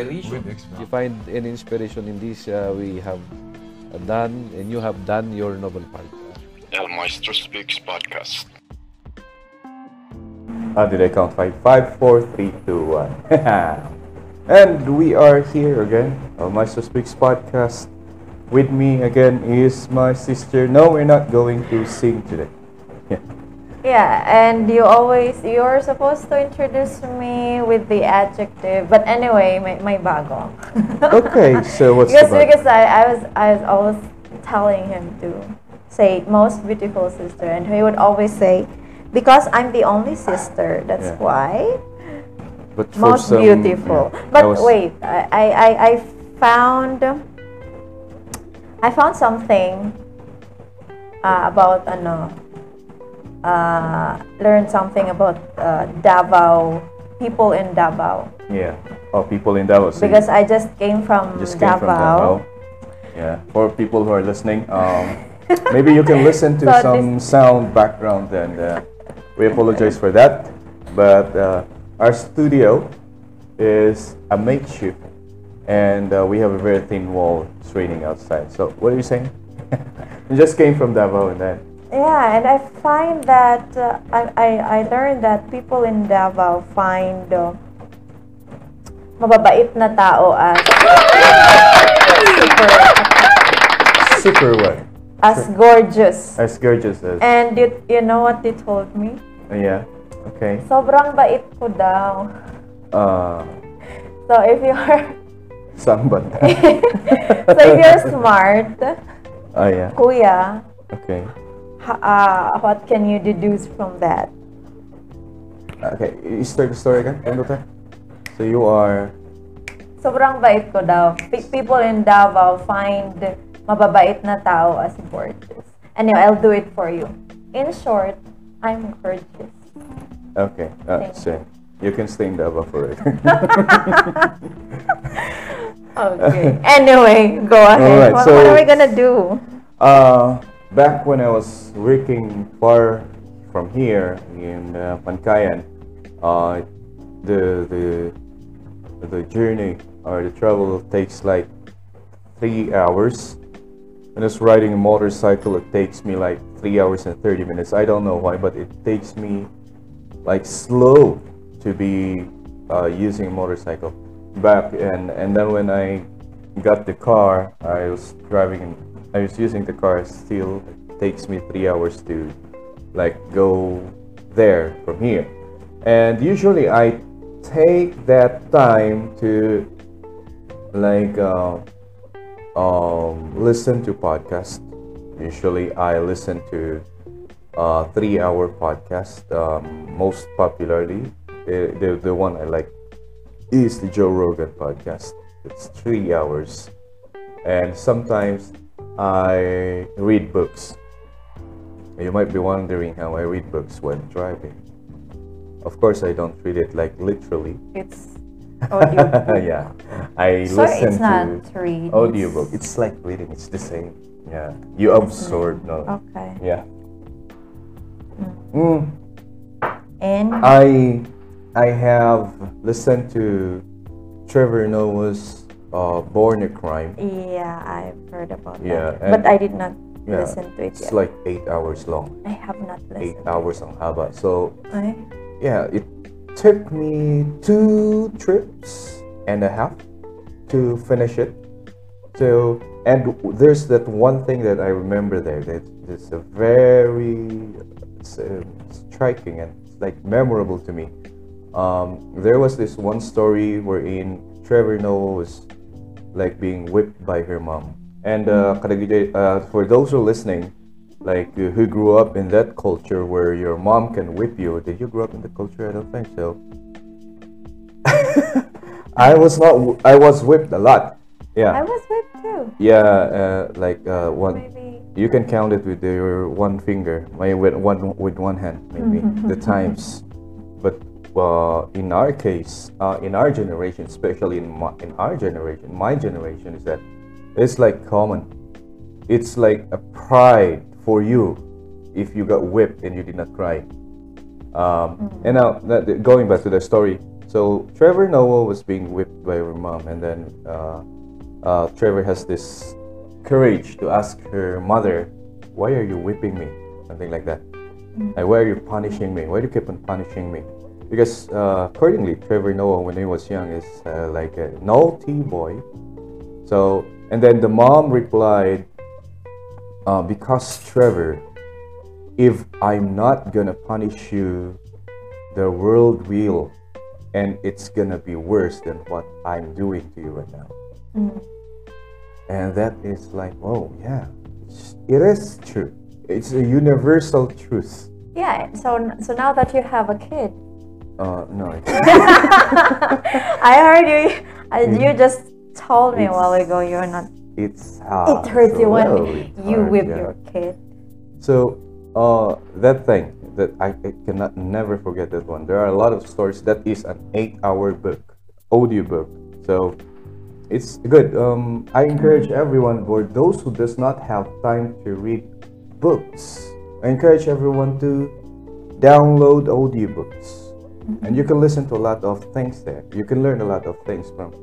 inspiration. you find any inspiration in this uh, we have done and you have done your novel part. El Maestro Speaks podcast. How did I count? Five, five, four, three, two, one. and we are here again, on Maestro Speaks podcast. With me again is my sister. No, we're not going to sing today. Yeah. And you always you're supposed to introduce me with the adjective. But anyway, my, may bago. Okay, so what's because because I, I was I was always telling him to say most beautiful sister, and he would always say, because I'm the only sister. That's Yeah. why But most some- beautiful. yeah, But was- wait, I, I I I found I found something uh, about ano uh, learned something about uh, Davao people in Davao Yeah. Oh, people in Davao. because I just came from just came Davao. from Davao. Yeah. For people who are listening, um, maybe you can listen to So some sound background, and uh, we apologize for that. But uh, our studio is a makeshift, and uh, we have a very thin wall. It's raining outside. So, what are you saying? you just came from Davao, and then Yeah, and I find that uh, I, I I learned that people in Davao find uh, mababait na tao as super super what? as gorgeous. As gorgeous as. And you, you know what they told me? yeah. Okay. Sobrang bait ko daw. Uh, So if you're sambat. so if you're smart, oh yeah. kuya, Okay. Uh, what can you deduce from that? Okay, you start the story again, Endote. So you are Sobrang bait ko daw. Pe- People in Davao find mababait na tao as gorgeous. Anyway, I'll do it for you. In short, I'm gorgeous. okay. Uh, Thank so you can stay in Davao forever. Okay. anyway, go ahead. Alright, what, so- what are we gonna do? uh, back when I was working far from here in uh, Mankayan, uh, the the the journey or the travel takes like three hours. When I riding a motorcycle, it takes me like three hours and thirty minutes. I don't know why, but it takes me like slow to be uh, using a motorcycle back and and then when I got the car I was driving I was using the car still takes me three hours to like go there from here and usually I take that time to like uh, um, listen to podcast usually I listen to uh, three hour podcast. Um, most popularly, the, the, the one I like is the Joe Rogan podcast. It's three hours. And sometimes I read books. You might be wondering how I read books when driving. Of course, I don't read it like literally. It's audio. yeah, I so listen it's to not read. audiobook. It's like reading. It's the same. Yeah, you absorb knowledge. Okay. Yeah. Mm. And I I have listened to Trevor Noah's uh, Born a Crime. yeah, I've heard about Yeah, that. But I did not Yeah, listen to it it's yet. like eight hours long. I have not listened. Eight hours ang haba. So Ay, yeah, it took me two trips and a half to finish it. So and there's that one thing that I remember there that is a very it's, uh, striking and like memorable to me. Um, there was this one story wherein Trevor Noah was like being whipped by her mom. And uh, uh, for those who are listening, like who grew up in that culture where your mom can whip you, did you grow up in the culture? I don't think so. I was not. I was whipped a lot. Yeah. I was whipped too. Yeah, uh, like uh, one. Maybe. You can count it with your one finger, with one with one hand, maybe the times. But uh, in our case, uh, in our generation, especially in my, in our generation, my generation is that it's like common. It's like a pride for you if you got whipped and you did not cry. Um, And now that, going back to the story, So Trevor Noah was being whipped by her mom, and then uh, uh, Trevor has this courage to ask her mother, "Why are you whipping me?" Something like that. Like, why are you punishing me? Why do you keep on punishing me? Because uh, accordingly, Trevor Noah, when he was young, is uh, like a naughty boy. So, and then the mom replied, uh, because Trevor, if I'm not gonna punish you, the world will, and it's gonna be worse than what I'm doing to you right now. And that is like, oh yeah, it is true. It's a universal truth. Yeah. So so now that you have a kid, Uh, no, I heard you. I, you just told me a while ago you're not. it's hard. It hurts you when you hard, whip yeah. your kid. So, uh, that thing that I, I cannot never forget that one. There are a lot of stories. That is an eight-hour book, audio book. So, it's good. Um, I encourage everyone, for those who does not have time to read books, I encourage everyone to download audiobooks, and you can listen to a lot of things there. You can learn a lot of things from.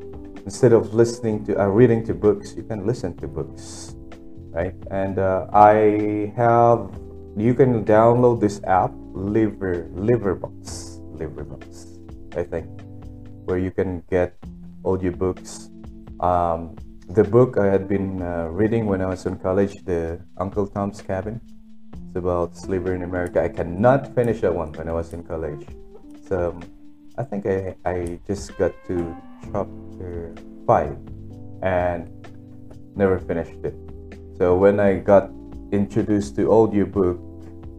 Instead of listening to uh, reading to books, you can listen to books right? And uh, I have you can download this app, Liver LibriVox, LibriVox, I think, where you can get audiobooks. Um, the book I had been uh, reading when I was in college, the Uncle Tom's Cabin. It's about slavery in America. I cannot finish that one when I was in college. So I think I, I just got to chapter five and never finished it. So when I got introduced to audiobook,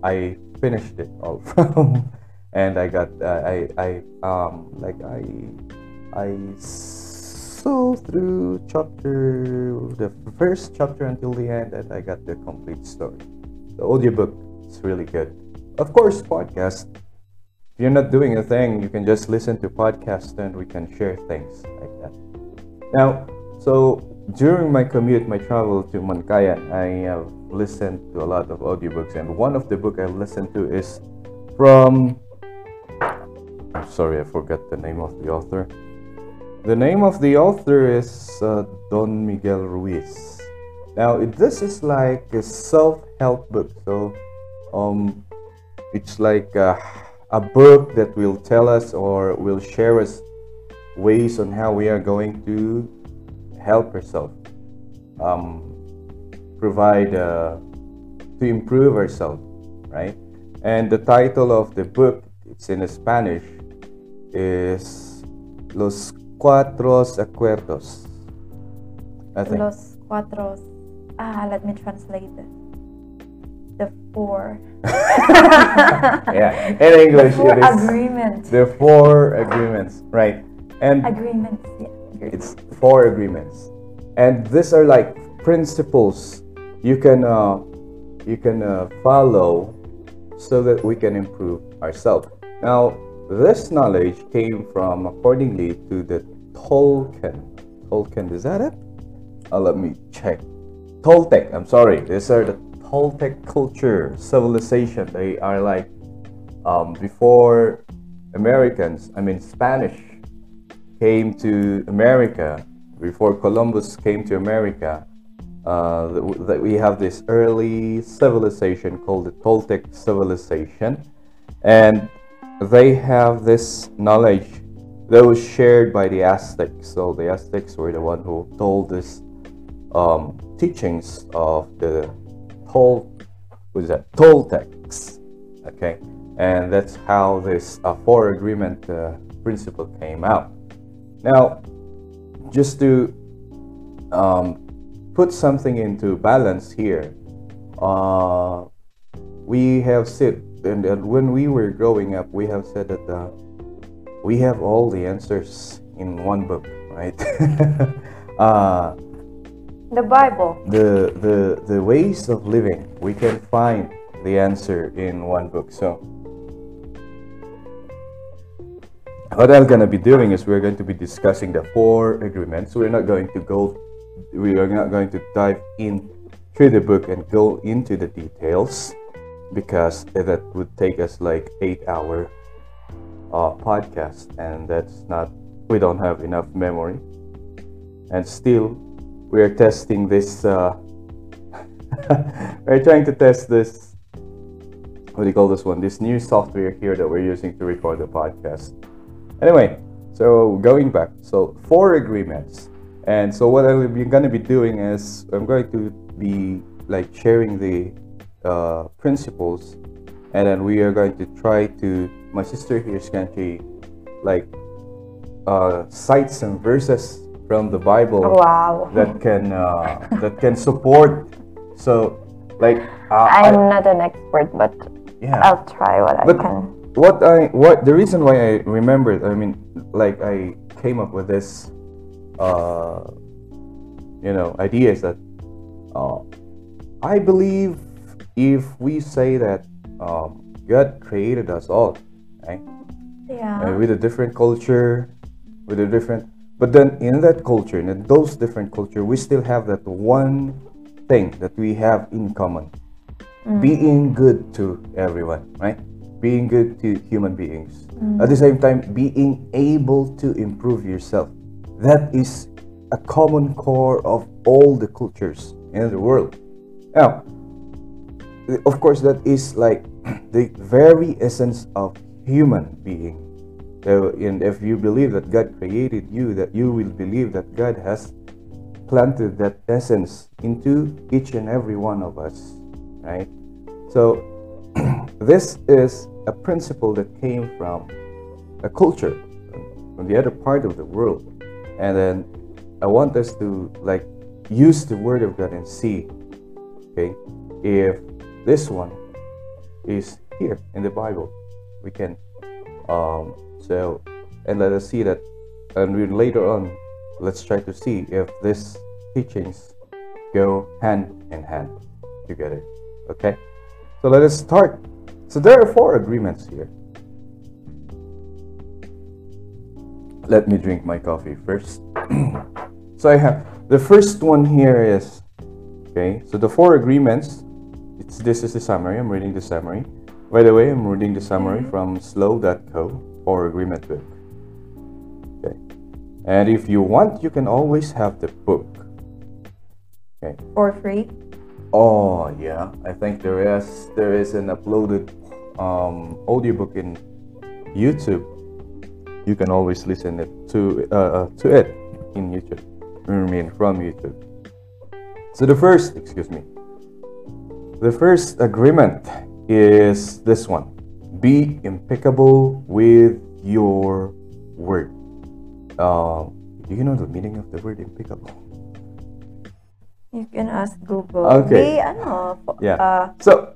I finished it all from, and I got uh, I I um like I I saw through chapter the first chapter until the end, and I got the complete story. The audiobook is really good. Of course, podcast. If you're not doing a thing, you can just listen to podcasts and we can share things like that. Now, so during my commute, my travel to Mankayan, I have listened to a lot of audiobooks, and one of the book I've listened to is from. I'm sorry, I forgot the name of the author. The name of the author is uh, Don Miguel Ruiz. Now, this is like a self-help book, so um, it's like uh, a book that will tell us or will share us ways on how we are going to help ourselves, um, provide uh, to improve ourselves, right? And the title of the book, it's in Spanish, is Los Cuatro Acuerdos. I think. Los cuatro. Ah, let me translate it. The four. yeah, in English Four it is agreements. the four agreements, right? And Agreements. Yeah. agreements. it's four agreements and these are like principles you can uh, you can uh, follow so that we can improve ourselves now this knowledge came from accordingly to the tolkien tolkien is that it uh, let me check toltec i'm sorry these are the toltec culture civilization they are like um, before americans i mean spanish came to America, before Columbus came to America, uh, that that we have this early civilization called the Toltec civilization, and they have this knowledge that was shared by the Aztecs. So the Aztecs were the one who told this um, teachings of the Tol, what is that Toltecs, okay, and that's how this uh, four agreement uh, principle came out. Now, just to um, put something into balance here, uh, we have said, and, and when we were growing up, we have said that uh, we have all the answers in one book, right? uh, The Bible. the the the ways of living we can find the answer in one book so what i'm going to be doing is we're going to be discussing the four agreements we're not going to go we are not going to dive in through the book and go into the details because that would take us like eight hour uh, podcast, and that's not. We don't have enough memory, and still, we are testing this. Uh, we're trying to test this. What do you call this one? This new software here that we're using to record the podcast. Anyway, so going back, so four agreements, and so what I'm going to be doing is I'm going to be like sharing the uh, principles, and then we are going to try to. My sister here is going to like uh, cite some verses from the Bible Wow. that can uh, that can support. So, like uh, I'm I- not an expert, but yeah. I'll try what I But can. what I what the reason why I remembered, I mean, like I came up with this, uh, you know, idea is that uh, I believe if we say that um, God created us all, right, Yeah. uh, with a different culture, with a different, but then in that culture, in those different culture, we still have that one thing that we have in common mm. being good to everyone, right? Being good to human beings. Mm. At the same time, being able to improve yourself. That is a common core of all the cultures in the world. Now, of course, that is like the very essence of human being. And if you believe that God created you, that you will believe that God has planted that essence into each and every one of us, right? So, this is a principle that came from a culture from the other part of the world, and then I want us to like use the Word of God and see, okay, if this one is here in the Bible, we can um, so and let us see that and we later on let's try to see if these teachings go hand in hand together okay? So let us start. So there are four agreements here. Let me drink my coffee first. So i have the first one here is okay so the four agreements it's this is the summary. I'm reading the summary. By the way i'm reading the summary mm-hmm. from sloww.co for agreement book okay and if you want you can always have the book okay Or free. Oh yeah, I think there is there is an uploaded um, audiobook in YouTube. You can always listen it to uh, uh, to it in YouTube. I mean from YouTube. So the first, excuse me, the first agreement is this one: be impeccable with your word. Um, do you know the meaning of the word impeccable? You can ask Google. Okay. Ano, fo- Yeah. uh, So,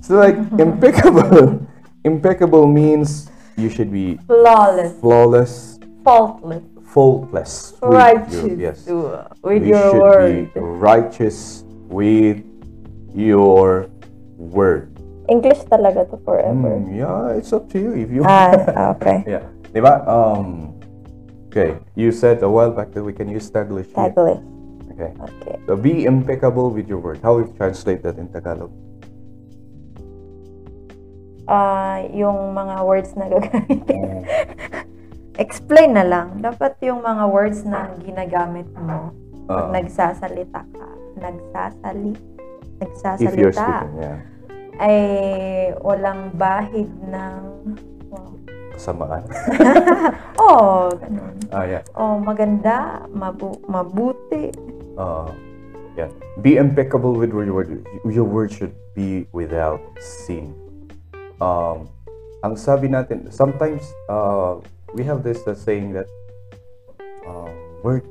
so like impeccable, impeccable means you should be flawless, flawless, faultless, faultless. with righteous your- yes. uh, with We your should word. be righteous with your word. English talaga to forever. Mm, yeah, it's up to you if you. Ah, okay. yeah, diba? Um, okay. You said a while back that we can use Taglish. here. Taglish. Okay. Okay. So be impeccable with your word. How we translate that in Tagalog? Ah, yung mga words na gagamitin. Mm. Explain na lang. Dapat yung mga words na ginagamit mo Ah. pag nagsasalita ka. Nagsasali. If you're Nagsasalita. speaking, yeah. Ay walang bahid ng... Wow. Kasamaan. Oh, ganun. ah, yeah. Oh, maganda, mabu mabuti. uh, yeah, be impeccable with your word. Your word should be without sin. Um, ang sabi natin, sometimes uh, we have this uh, saying that uh, word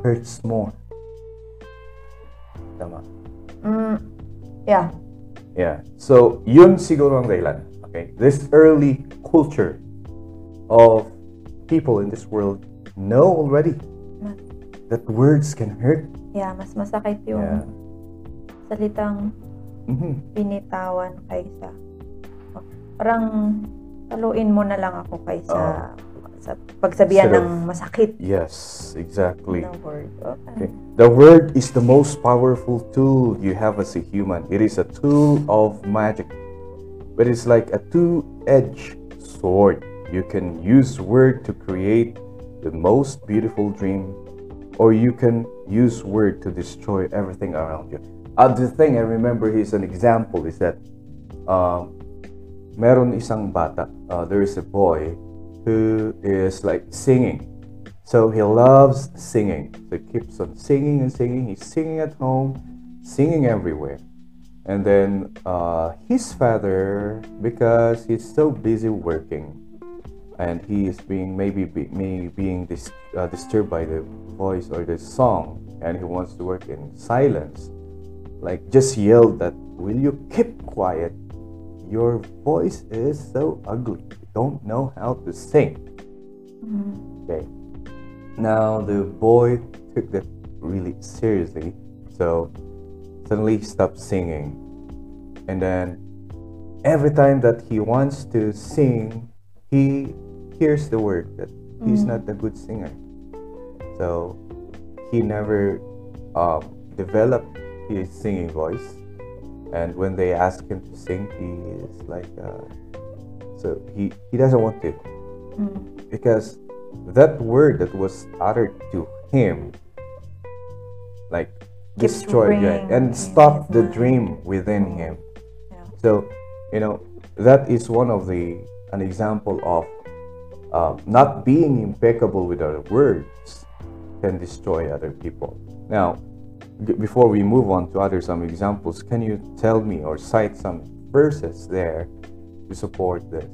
hurts more. Tama. Mm, yeah. Yeah. So, yun siguro ang dahilan. Okay? This early culture of people in this world know already Ma- that words can hurt. Yeah, mas masakit yung Yeah. salitang Mhm. binitawan kaysa parang taluin mo na lang ako kaysa sa pagsabihan Instead ng masakit Yes, exactly. na word. Okay. Okay. The word is the most powerful tool you have as a human. It is a tool of magic, but it's like a two-edged sword. You can use word to create the most beautiful dream, or you can use word to destroy everything around you. Other thing I remember is an example is that um, meron isang bata. Uh, there is a boy who is like singing. So he loves singing. So he keeps on singing and singing. He's singing at home, singing everywhere. And then uh, his father, because he's so busy working, and he is being maybe be, me being dis, uh, disturbed by the voice or the song, and he wants to work in silence, like just yelled that, "Will you keep quiet? Your voice is so ugly. Don't know how to sing." Okay. Now the boy took that really seriously, so suddenly he stopped singing. And then every time that he wants to sing, he hears the word that he's not a good singer. So he never um, developed his singing voice. And when they ask him to sing, he is like, uh, so he, he doesn't want to. Because that word that was uttered to him, like, Keeps destroyed yeah, and stopped the dream within him. Yeah. So, you know, that is one of the an example of uh, not being impeccable with our words can destroy other people. Now, before we move on to other some examples, can you tell me or cite some verses there to support this?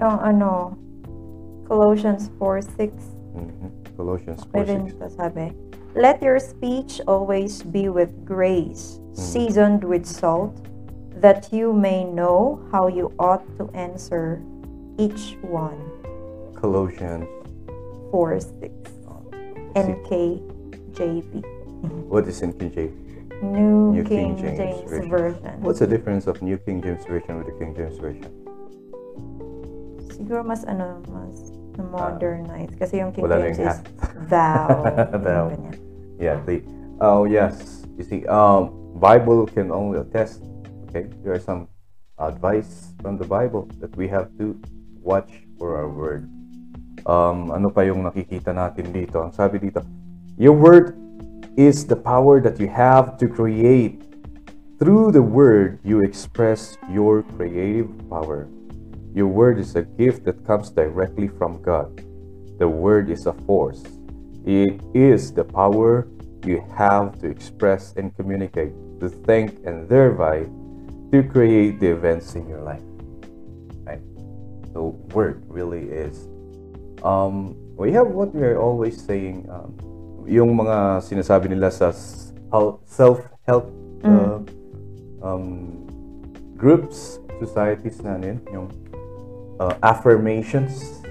Yung ano, Colossians 4:6. Mhm. Colossians 4 May rin 6. sabi, Let your speech always be with grace, seasoned with salt, that you may know how you ought to answer each one. Colossians 4 6. NKJV. What is James? New, New King, James, Version. What's the difference of New King James Version with the King James Version? Siguro mas ano, mas modernized. Kasi yung King Wala James is thou. Thou. Yeah, the oh yes. You see, um, Bible can only attest. Okay, there are some advice from the Bible that we have to watch for our word. Um, ano pa yung nakikita natin dito? Ang sabi dito, your word is the power that you have to create. Through the word, you express your creative power. Your word is a gift that comes directly from God. The word is a force. It is the power you have to express and communicate, to think and thereby to create the events in your life. Right? The word really is. Um, we have what we are always saying, um, yung mga sinasabi nila sa self-help uh, um, groups, societies natin, yung uh, affirmations.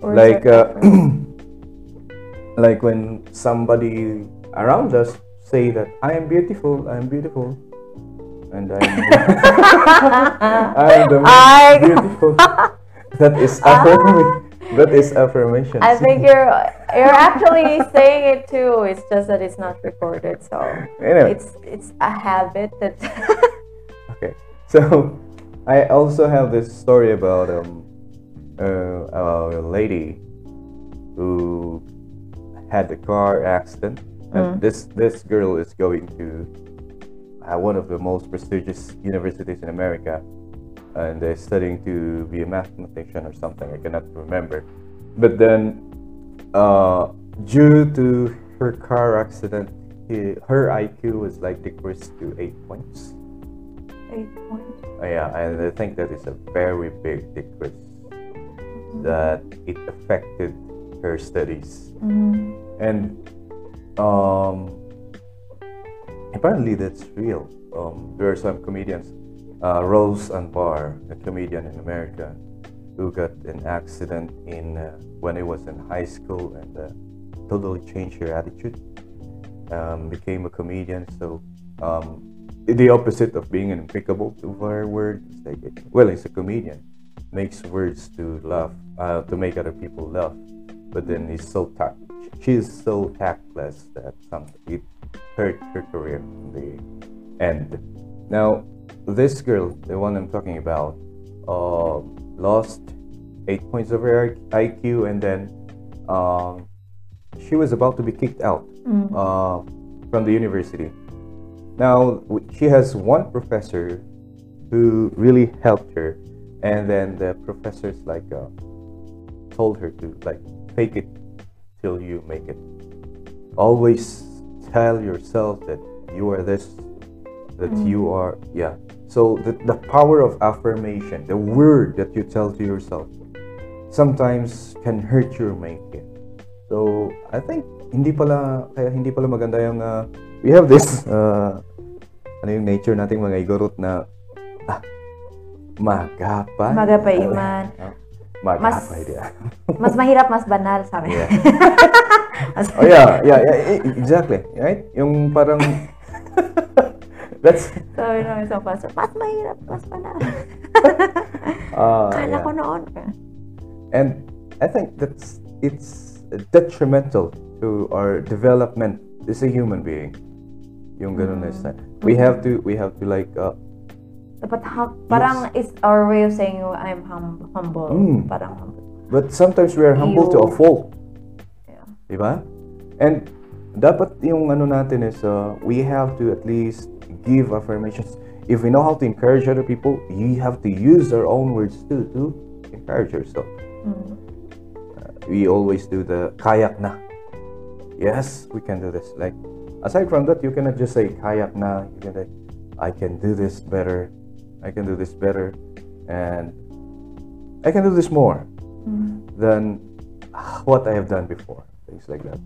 Or like uh, like when somebody around us say that I am beautiful, I am beautiful, and I am, I am the most I- beautiful. that is affirmation. that is affirmation. I think you're you're actually saying it too. It's just that it's not recorded, so Anyway. it's it's a habit that Okay, so I also have this story about um uh, a lady who had a car accident, and this this girl is going to uh, one of the most prestigious universities in America, and they're studying to be a mathematician or something. I cannot remember, but then uh, due to her car accident, he, her IQ was like decreased to eight points. eight points. Uh, yeah, and I think that is a very big decrease. That it affected her studies, and um, apparently that's real. Um, there are some comedians, uh, Roseanne Barr, a comedian in America, who got an accident in uh, when he was in high school and uh, totally changed her attitude. Um, became a comedian, so um, the opposite of being an impeccable to her word. Like, well, he's a comedian, makes words to laugh, uh, to make other people laugh, but then he's so tact. She's so tactless that some it hurt her career in the end. Now, this girl, the one I'm talking about, uh, lost eight points of her IQ, and then um, she was about to be kicked out uh, from the university. Now she has one professor who really helped her, and then the professors like uh, told her to like fake it till you make it. Always tell yourself that you are this, that you are yeah. So the, the power of affirmation, the word that you tell to yourself, sometimes can hurt your it. So I think hindi pala kaya hindi pala maganda yung uh, we have this uh, ano yung nature nating mga igorot na ah, magapay. Magapayman. Ah, Mas- Magapay dia. Mas mahirap, mas banal, sabi. Yeah. Mas- Oh yeah, yeah, yeah, e- exactly, right? Yung parang that's Sabi ng isang pastor, mas mahirap, mas banal. uh, Kala yeah. ko noon. and I think that's it's detrimental to our development as a human being. Yung ganun na style. We have to we have to like uh, Dapat hum- parang it's our way of saying I'm hum- humble. Mm. Parang humble. but sometimes we are humble to a fault. Yeah. Diba? And dapat yung ano natin is uh, we have to at least give affirmations. If we know how to encourage other people, you have to use our own words too to encourage yourself. Mm. Uh, we always do the kayak na. Yes, we can do this. Like aside from that, you cannot just say kayak na. You can say, I can do this better. I can do this better, and I can do this more than what I have done before. Things like that.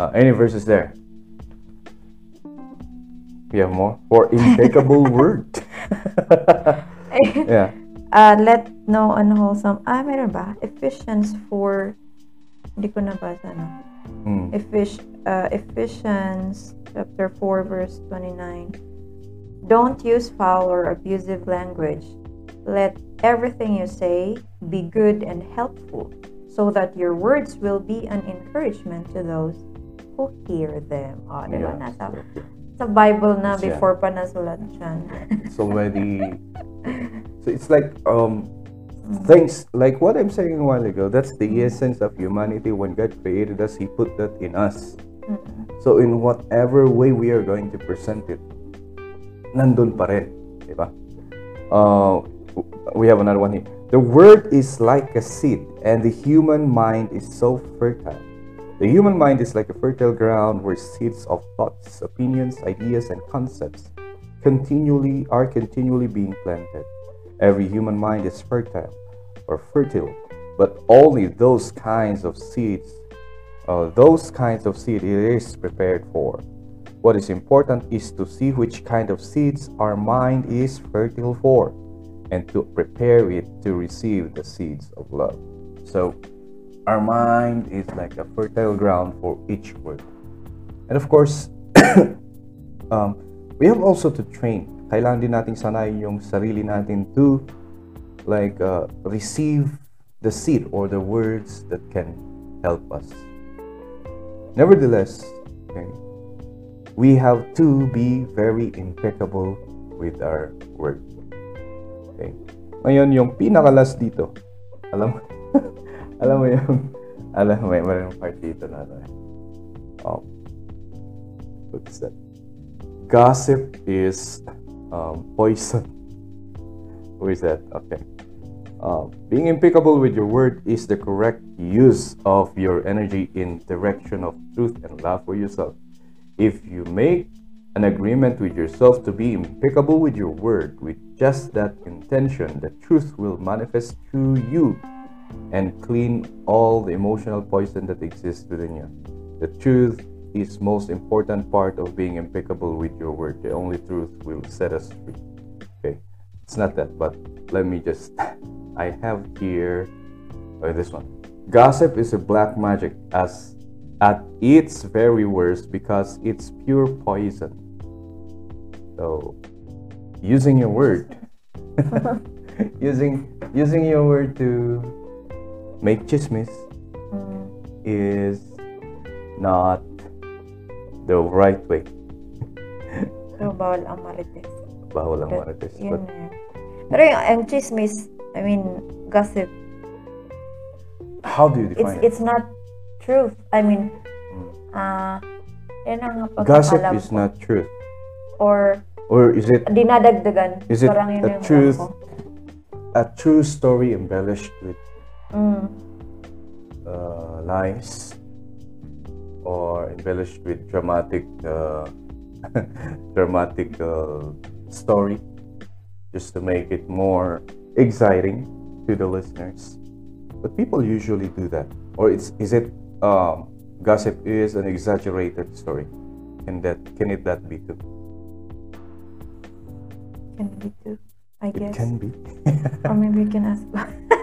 Uh, any verses there? We have more for impeccable word. yeah. Uh, let no unwholesome. Ah, meron ba? Ephesians 4. Hindi ko nabasa, no? Mm. Ephes- uh, Ephesians chapter 4 verse 29. Don't use foul or abusive language. Let everything you say be good and helpful, so that your words will be an encouragement to those who hear them. Oh, di ba? Yeah. Nasa, sa Bible na Yeah. before pa nasulat dyan. so many so it's like um things like what i'm saying a while ago that's the essence of humanity. When god created us he put that in us. So in whatever way we are going to present it nandun pa rin di ba? Uh, we have another one here. The word is like a seed and the human mind is so fertile the human mind is like a fertile ground where seeds of thoughts opinions ideas and concepts continually are continually being planted. Every human mind is fertile or fertile, but only those kinds of seeds, uh, those kinds of seed it is prepared for. What is important is to see which kind of seeds our mind is fertile for, and to prepare it to receive the seeds of love. So, our mind is like a fertile ground for each word. And of course, um, we have also to train. Kailangan din nating sanayin yung sarili natin to like uh, receive the seed or the words that can help us. Nevertheless, okay, we have to be very impeccable with our word. Okay. Ngayon, yung pinakalas dito, alam mo, alam mo yung, alam mo, may mayroong part dito na, ano, um, what's that? Gossip is um, poison. Who is that? Okay. Uh, being impeccable with your word is the correct use of your energy in direction of truth and love for yourself. If you make an agreement with yourself to be impeccable with your word, with just that intention, the truth will manifest through you and clean all the emotional poison that exists within you. The truth is most important part of being impeccable with your word. The only truth will set us free. Okay, it's not that, but let me just. I have here oh, this one. Gossip is a black magic as at its very worst because it's pure poison. So, using your word, using using your word to make chismis is not the right way. So, bawal ang marites. bawal ang marites. yun But yun. Pero yung, yung chismis, I mean, gossip, how do you it's define it? it's not truth. I mean, Mm. ah, yan ang Gossip is ko. not truth. Or Or is it dinadagdagan. Is it yun a truth? ano ko. a true story embellished with Mm. uh, lies or embellished with dramatic uh, dramatic uh, story just to make it more exciting to the listeners but people usually do that or it's is it um, gossip is an exaggerated story can that can it that be too Can it be too, I it guess. can be Or maybe you can ask.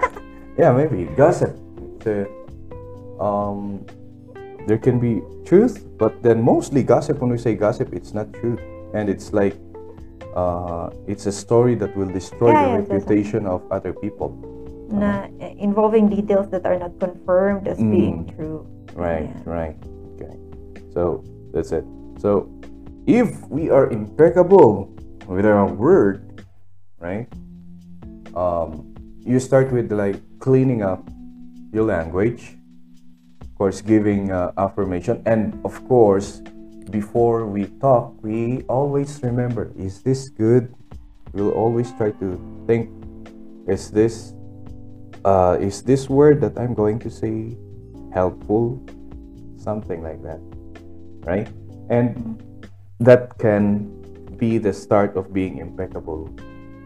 yeah maybe. Gossip the um there can be truth but then mostly gossip when we say gossip it's not truth. And it's like uh it's a story that will destroy Yeah, the reputation of other people. Na eh, involving details that are not confirmed as being Mm. true. right Yeah. right. Okay. So that's it. So if we are impeccable with our word right um you start with like cleaning up your language of course giving uh, affirmation. And of course before we talk we always remember is this good? We'll always try to think is this uh, is this word that i'm going to say helpful? Something like that right? And that can be the start of being impeccable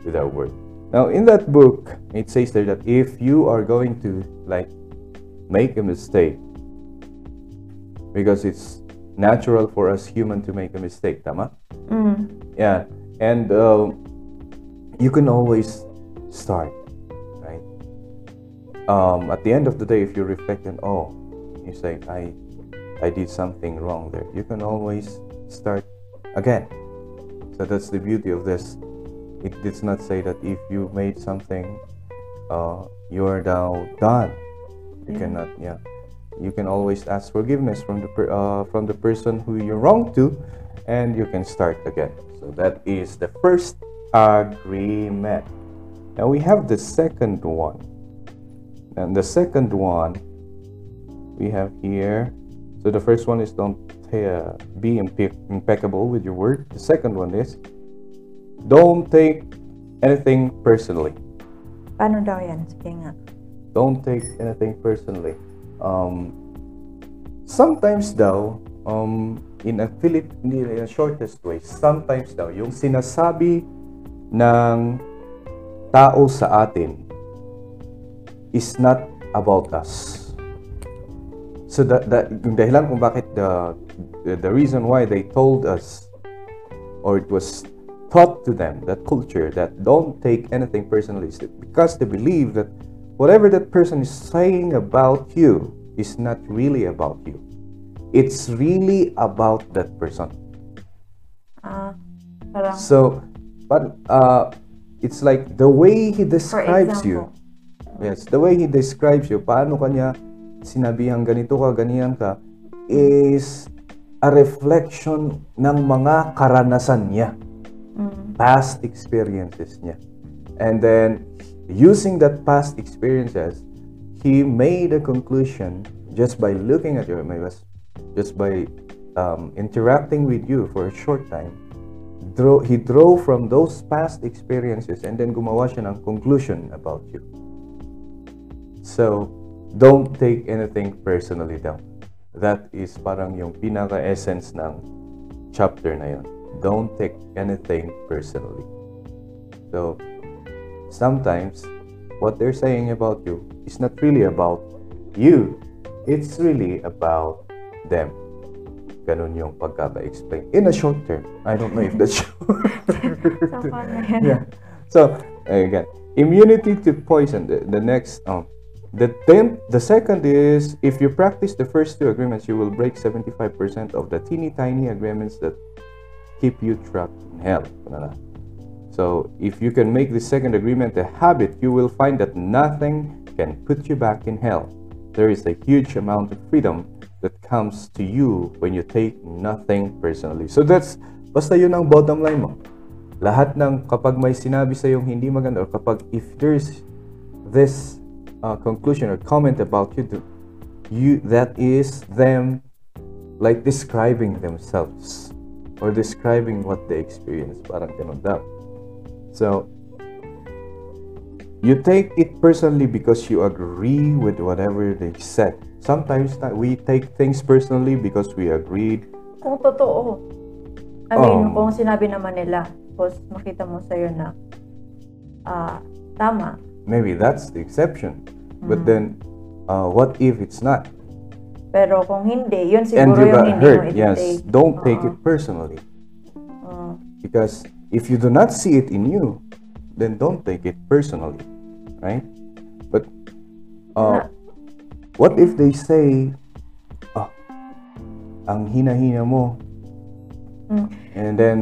with our word now in that book it says there that if you are going to like make a mistake because it's natural for us human to make a mistake tama? Mm. yeah and uh, you can always start right? Um, at the end of the day if you reflect and oh you say i i did something wrong there you can always start again. So that's the beauty of this it does not say that if you made something uh, you are now done. You Yeah. cannot yeah. You can always ask forgiveness from the per, uh, from the person who you're wrong to and you can start again. So that is the first agreement. Now we have the second one. And the second one we have here. So the first one is don't uh, be impe- impeccable with your word. The second one is don't take anything personally Paano daw yan? Sige nga. don't take anything personally. Um, sometimes daw, um, in a Philip, in a shortest way, sometimes daw, yung sinasabi ng tao sa atin is not about us. So that, that yung dahilan kung bakit the, the the reason why they told us or it was taught to them that culture that don't take anything personally because they believe that whatever that person is saying about you is not really about you. It's really about that person. Parang, so but uh it's like the way he describes you. Yes, the way he describes you, paano kanya sinabihang ganito ka, ganyan ka, is a reflection ng mga karanasan niya, past experiences niya. And then, using that past experiences, he made a conclusion just by looking at you, may was- just by um, interacting with you for a short time. Draw, he drew from those past experiences and then gumawa siya ng conclusion about you. So, don't take anything personally down. That is parang yung pinaka-essence ng chapter na yun. Don't take anything personally. So, sometimes, what they're saying about you is not really about you. It's really about them. Ganun yung pagkaka-explain. In a short term. I don't know if that's short. so yeah. So again, immunity to poison. The, the next, um, the tenth, the second is if you practice the first two agreements, you will break seventy-five percent of the teeny tiny agreements that keep you trapped in hell. So if you can make the second agreement a habit, you will find that nothing can put you back in hell. There is a huge amount of freedom that comes to you when you take nothing personally. So that's basta yun ang bottom line mo lahat ng kapag may sinabi sa yung hindi maganda or kapag if there's this uh, conclusion or comment about you you that is them like describing themselves or describing what they experience parang ganun daw. So you take it personally because you agree with whatever they said. Sometimes that we take things personally because we agreed. Kung totoo. I mean, Um, kung sinabi naman nila, tapos makita mo sa'yo na ah tama. maybe that's the exception. But then uh, what if it's not Pero kung hindi, yun and siguro you yung got hindi hurt mo yes iti-take. don't take Oo. it personally Oo. because if you do not see it in you then don't take it personally right but uh, Na- what if they say ah ang hina-hina mo Mm. and then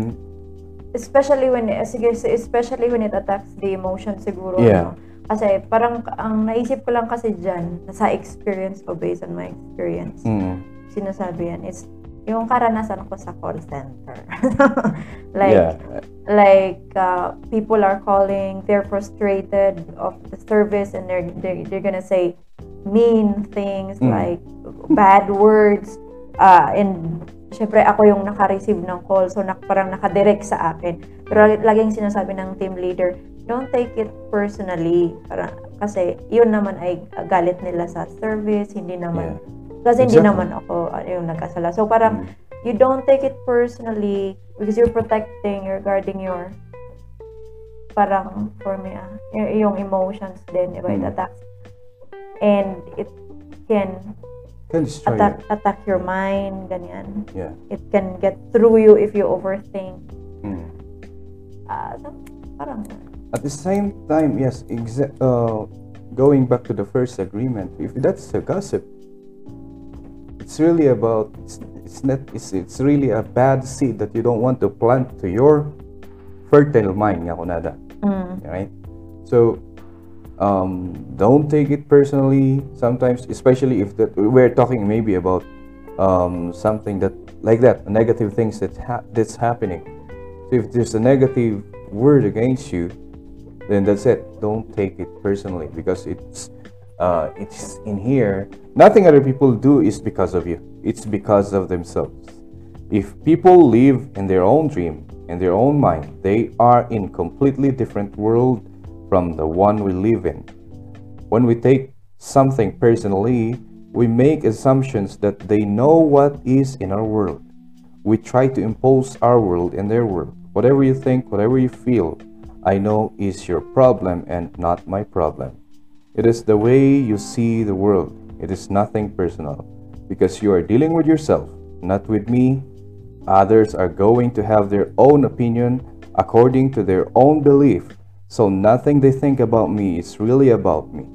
Especially when, sige, especially when it attacks the emotion siguro. Yeah. no? Kasi parang ang naisip ko lang kasi dyan, sa experience ko, based on my experience, mm, sinasabi yan, is yung karanasan ko sa call center. like, yeah. like uh, people are calling they're frustrated of the service and they're they're, they're gonna say mean things Mm. like bad words. Uh, and syempre ako yung naka-receive ng call so nak parang nakadirect sa akin. Pero lagi- laging sinasabi ng team leader don't take it personally para kasi yun naman ay galit nila sa service hindi naman kasi hindi Exactly. naman ako uh, yung nagkasala so parang Mm. you don't take it personally because you're protecting you're guarding your parang for me ah yung emotions din diba it Mm. attacks and it can can destroy attack you. attack your mind ganyan yeah it can get through you if you overthink mm. Ah, so, parang At the same time, yes, exa- uh, going back to the first agreement, if that's a gossip, it's really about it's, it's not it's, it's really a bad seed that you don't want to plant to your fertile mind, nga kunada, mm, right? So, um, don't take it personally. Sometimes, especially if that we're talking maybe about um, something that like that, negative things that ha- that's happening. So if there's a negative word against you, then that's it. Don't take it personally because it's uh, it's in here. Nothing other people do is because of you. It's because of themselves. If people live in their own dream, in their own mind, they are in completely different world from the one we live in. When we take something personally, we make assumptions that they know what is in our world. We try to impose our world in their world. Whatever you think, whatever you feel, I know is your problem and not my problem. It is the way you see the world. It is nothing personal because you are dealing with yourself, not with me. Others are going to have their own opinion according to their own belief. So nothing they think about me is really about me.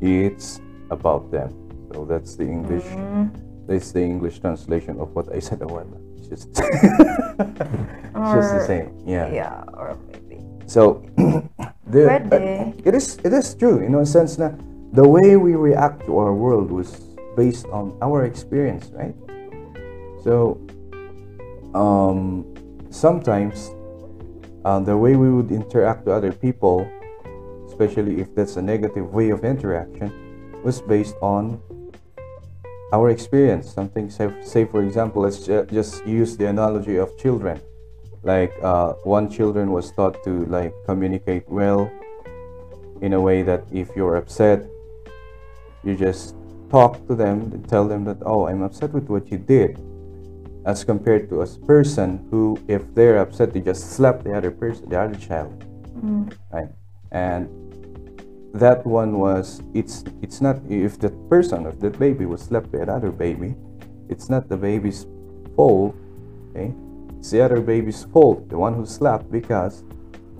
It's about them. So that's the English. Mm-hmm. That's the English translation of what I said a while. It's just, it's just the same. Yeah. yeah or So, the, uh, it is it is true, in a sense na the way we react to our world was based on our experience, right? So, um, sometimes uh, the way we would interact to other people, especially if that's a negative way of interaction, was based on our experience. Something, say, say for example, let's ju- just use the analogy of children like uh, one children was taught to like communicate well in a way that if you're upset you just talk to them tell them that oh i'm upset with what you did as compared to a person who if they're upset they just slap the other person the other child. Right? And that one was it's it's not if that person if that baby was slapped by another baby it's not the baby's fault okay the other baby's fault the one who slapped because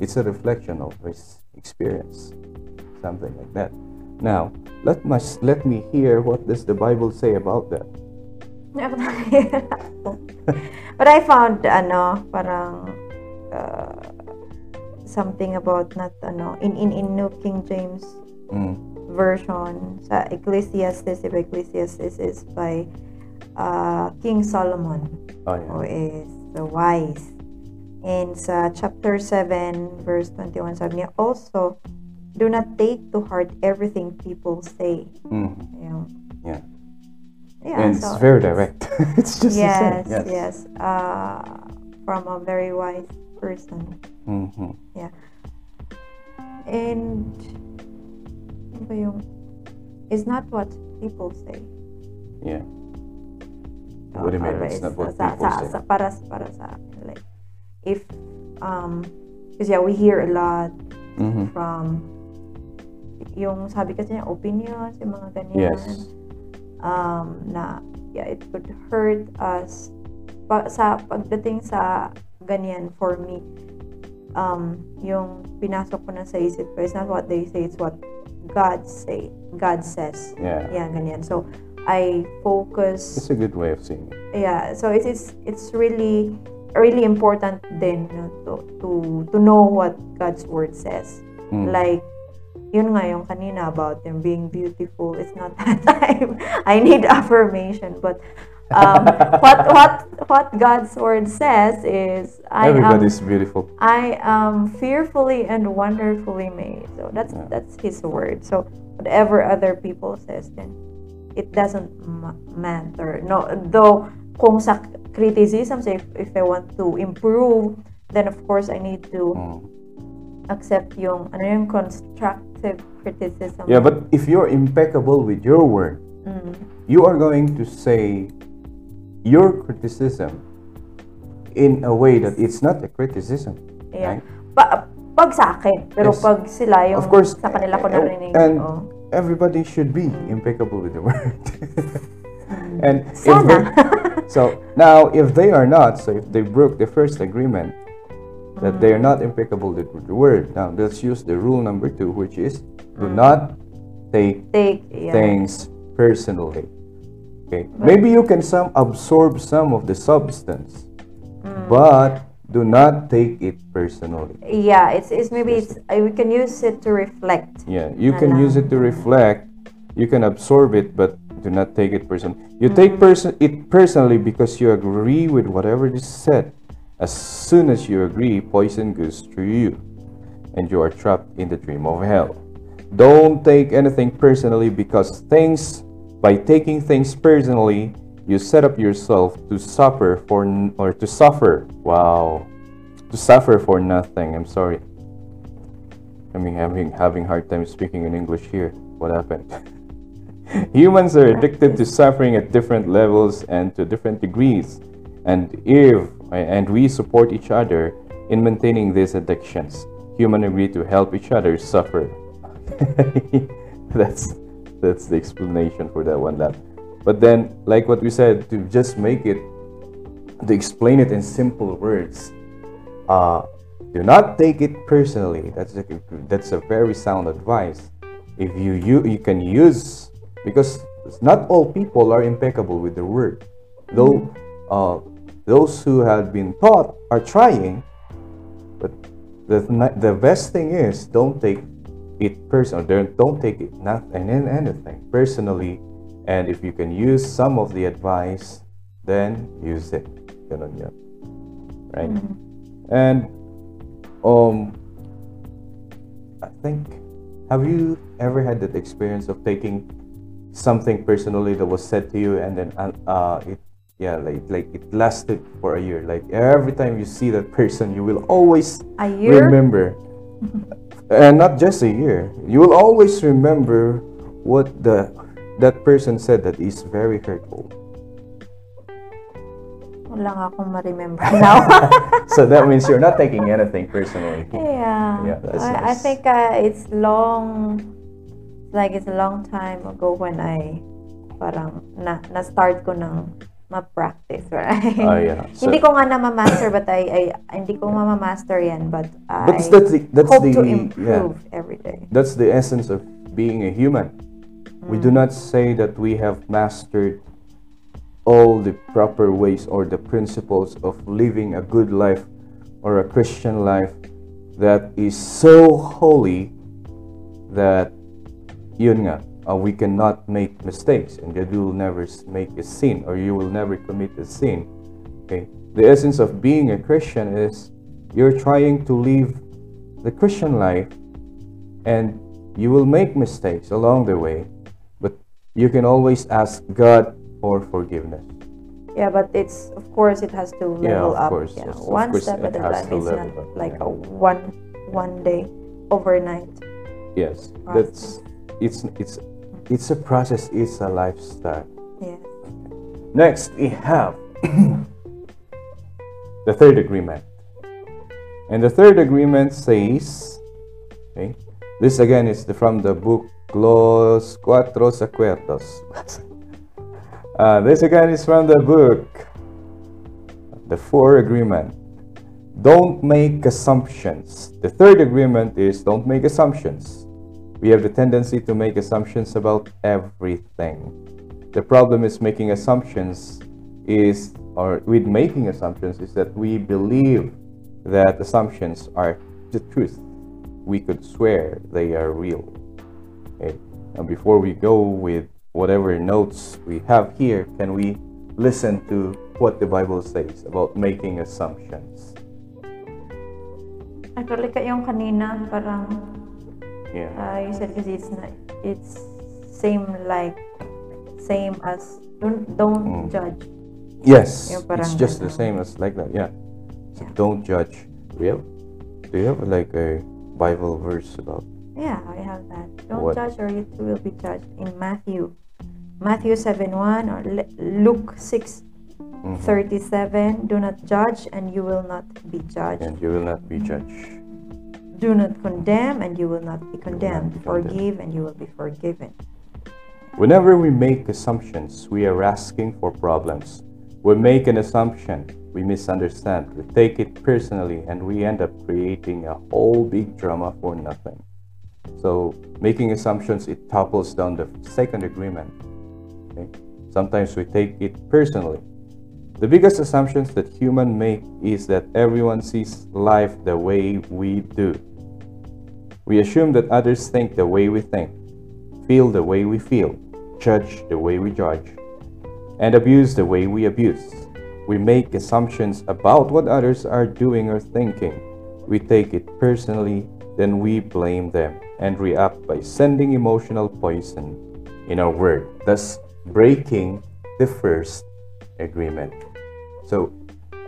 it's a reflection of his experience. Something like that. Now let my let me hear what does the bible say about that. But I found ano, parang uh, something about not ano in in in New King James Mm. version sa Ecclesiastes, diba Ecclesiastes is by uh, King Solomon. Oh yeah. Who is the wise And sa chapter 7, verse 21, sabi niya, Also, do not take to heart everything people say. Mm. Yeah. Yeah, and so it's very it's- direct. it's just Yes, same. yes. Uh, from a very wise person. hmm Yeah. And, ano ba yung, it's not what people say. Yeah. What do you mean? It's not what sa, people sa, say. Sa, para, para sa akin. Like, if, um, because yeah, we hear a lot hmm from, yung sabi kasi niya, opinions, yung mga ganyan. Yes. Um, na, yeah, it could hurt us. Pa, sa pagdating sa ganyan, for me, um, yung pinasok ko na sa isip ko, it's not what they say, it's what God say, God says. Yeah. Yeah, ganyan. So, I focus It's a good way of seeing it. yeah so it's it's, it's really really important then to, to to know what God's word says Mm. like yun nga yung kanina about them being beautiful it's not that time I need affirmation but um, what what what God's word says is I am beautiful. I am fearfully and wonderfully made. So that's Yeah. that's His word. So whatever other people says, then it doesn't ma- matter. No, though kung sa criticisms, if if I want to improve, then of course I need to Mm. accept yung ano yung constructive criticism. Yeah, but if you're impeccable with your word, Mm. you are going to say your criticism in a way that it's not a criticism. yeah. Right? Pa, pag sa akin, pero Yes. pag sila yung Of course, sa kanila ko eh, narinig. and oh. Everybody should be impeccable with the word. and if they, so now, if they are not, so if they broke the first agreement that they are not impeccable with the word, now let's use the rule number two, which is do not take Take, yeah. things personally. Okay, maybe you can some absorb some of the substance, Mm. but do not take it personally. Yeah, it's, it's maybe it's uh, we can use it to reflect. Yeah, you can use it to reflect. You can absorb it, but do not take it personally. You Mm. take person it personally because you agree with whatever is said. As soon as you agree, poison goes through you, and you are trapped in the dream of hell. Don't take anything personally because things, by taking things personally, you set up yourself to suffer for or to suffer. Wow, to suffer for nothing. I'm sorry. I mean, having having hard time speaking in English here. What happened? Humans are addicted to suffering at different levels and to different degrees, and if and we support each other in maintaining these addictions. Human agree to help each other suffer. that's that's the explanation for that one lab. But then, like what we said, to just make it to explain it in simple words, uh, do not take it personally. That's a, that's a very sound advice. If you, you you can use because not all people are impeccable with the word, though uh, those who have been taught are trying. But the the best thing is don't take it personal. Don't take it not and in anything personally. And if you can use some of the advice, then use it. Ganun yun. Right? And um I think have you ever had that experience of taking something personally that was said to you and then uh, uh it yeah like like it lasted for a year like every time you see that person you will always A year? remember and not just a year you will always remember what the that person said that is very hurtful Wala akong ma-remember now. so that means you're not taking anything personally yeah. Yeah, that's I, I think uh, it's long, like it's a long time ago when I parang na, na-start ko ng ma-practice, right? Oh, yeah. So- hindi ko nga na ma-master but I, I hindi ko ma-master yan but I But that's the- that's hope the- to yeah. improve every day. That's the essence of being a human. We do not say that we have mastered all the proper ways or the principles of living a good life or a Christian life that is so holy that yun nga, uh, we cannot make mistakes and that you will never make a sin or you will never commit a sin. Okay. The essence of being a Christian is you're trying to live the Christian life and you will make mistakes along the way, you can always ask God for forgiveness. Yeah, but it's of course it has to level Yeah, of up. course, yeah, of- one course step at a time. It's not up, like yeah. a one one day overnight. Yes, Process. that's it's it's it's a process. It's a lifestyle. Yeah. Next, we have the third agreement. And the third agreement says, okay, this again is the, from the book Los Cuatro Acuerdos. uh, this again is from the book The Four Agreement. Don't make assumptions. The third agreement is don't make assumptions. We have the tendency to make assumptions about everything. The problem is making assumptions is or with making assumptions is that we believe that assumptions are the truth. We could swear they are real. And before we go with whatever notes we have here, can we listen to what the Bible says about making assumptions? Actually, yung kanina parang Yeah. uh, you said kasi it's not it's same like same as don't don't Mm. judge. Yes, parang it's just the same as like that. Yeah. So Yeah. don't judge. Do you have, do you have like a Bible verse about? Yeah, I have that. Don't What? judge or you too will be judged in Matthew. Matthew 7 1 or Luke 6 Mhm. 37. Do not judge and you will not be judged. And you will not be judged. Do not condemn and you will not be condemned. be condemned. Forgive and you will be forgiven. Whenever we make assumptions, we are asking for problems. We make an assumption, we misunderstand, we take it personally, and we end up creating a whole big drama for nothing. So, making assumptions, it topples down the second agreement. Okay? Sometimes we take it personally. The biggest assumptions that human make is that everyone sees life the way we do. We assume that others think the way we think, feel the way we feel, judge the way we judge, and abuse the way we abuse. We make assumptions about what others are doing or thinking. We take it personally, then we blame them and react by sending emotional poison in our word, thus breaking the first agreement. So,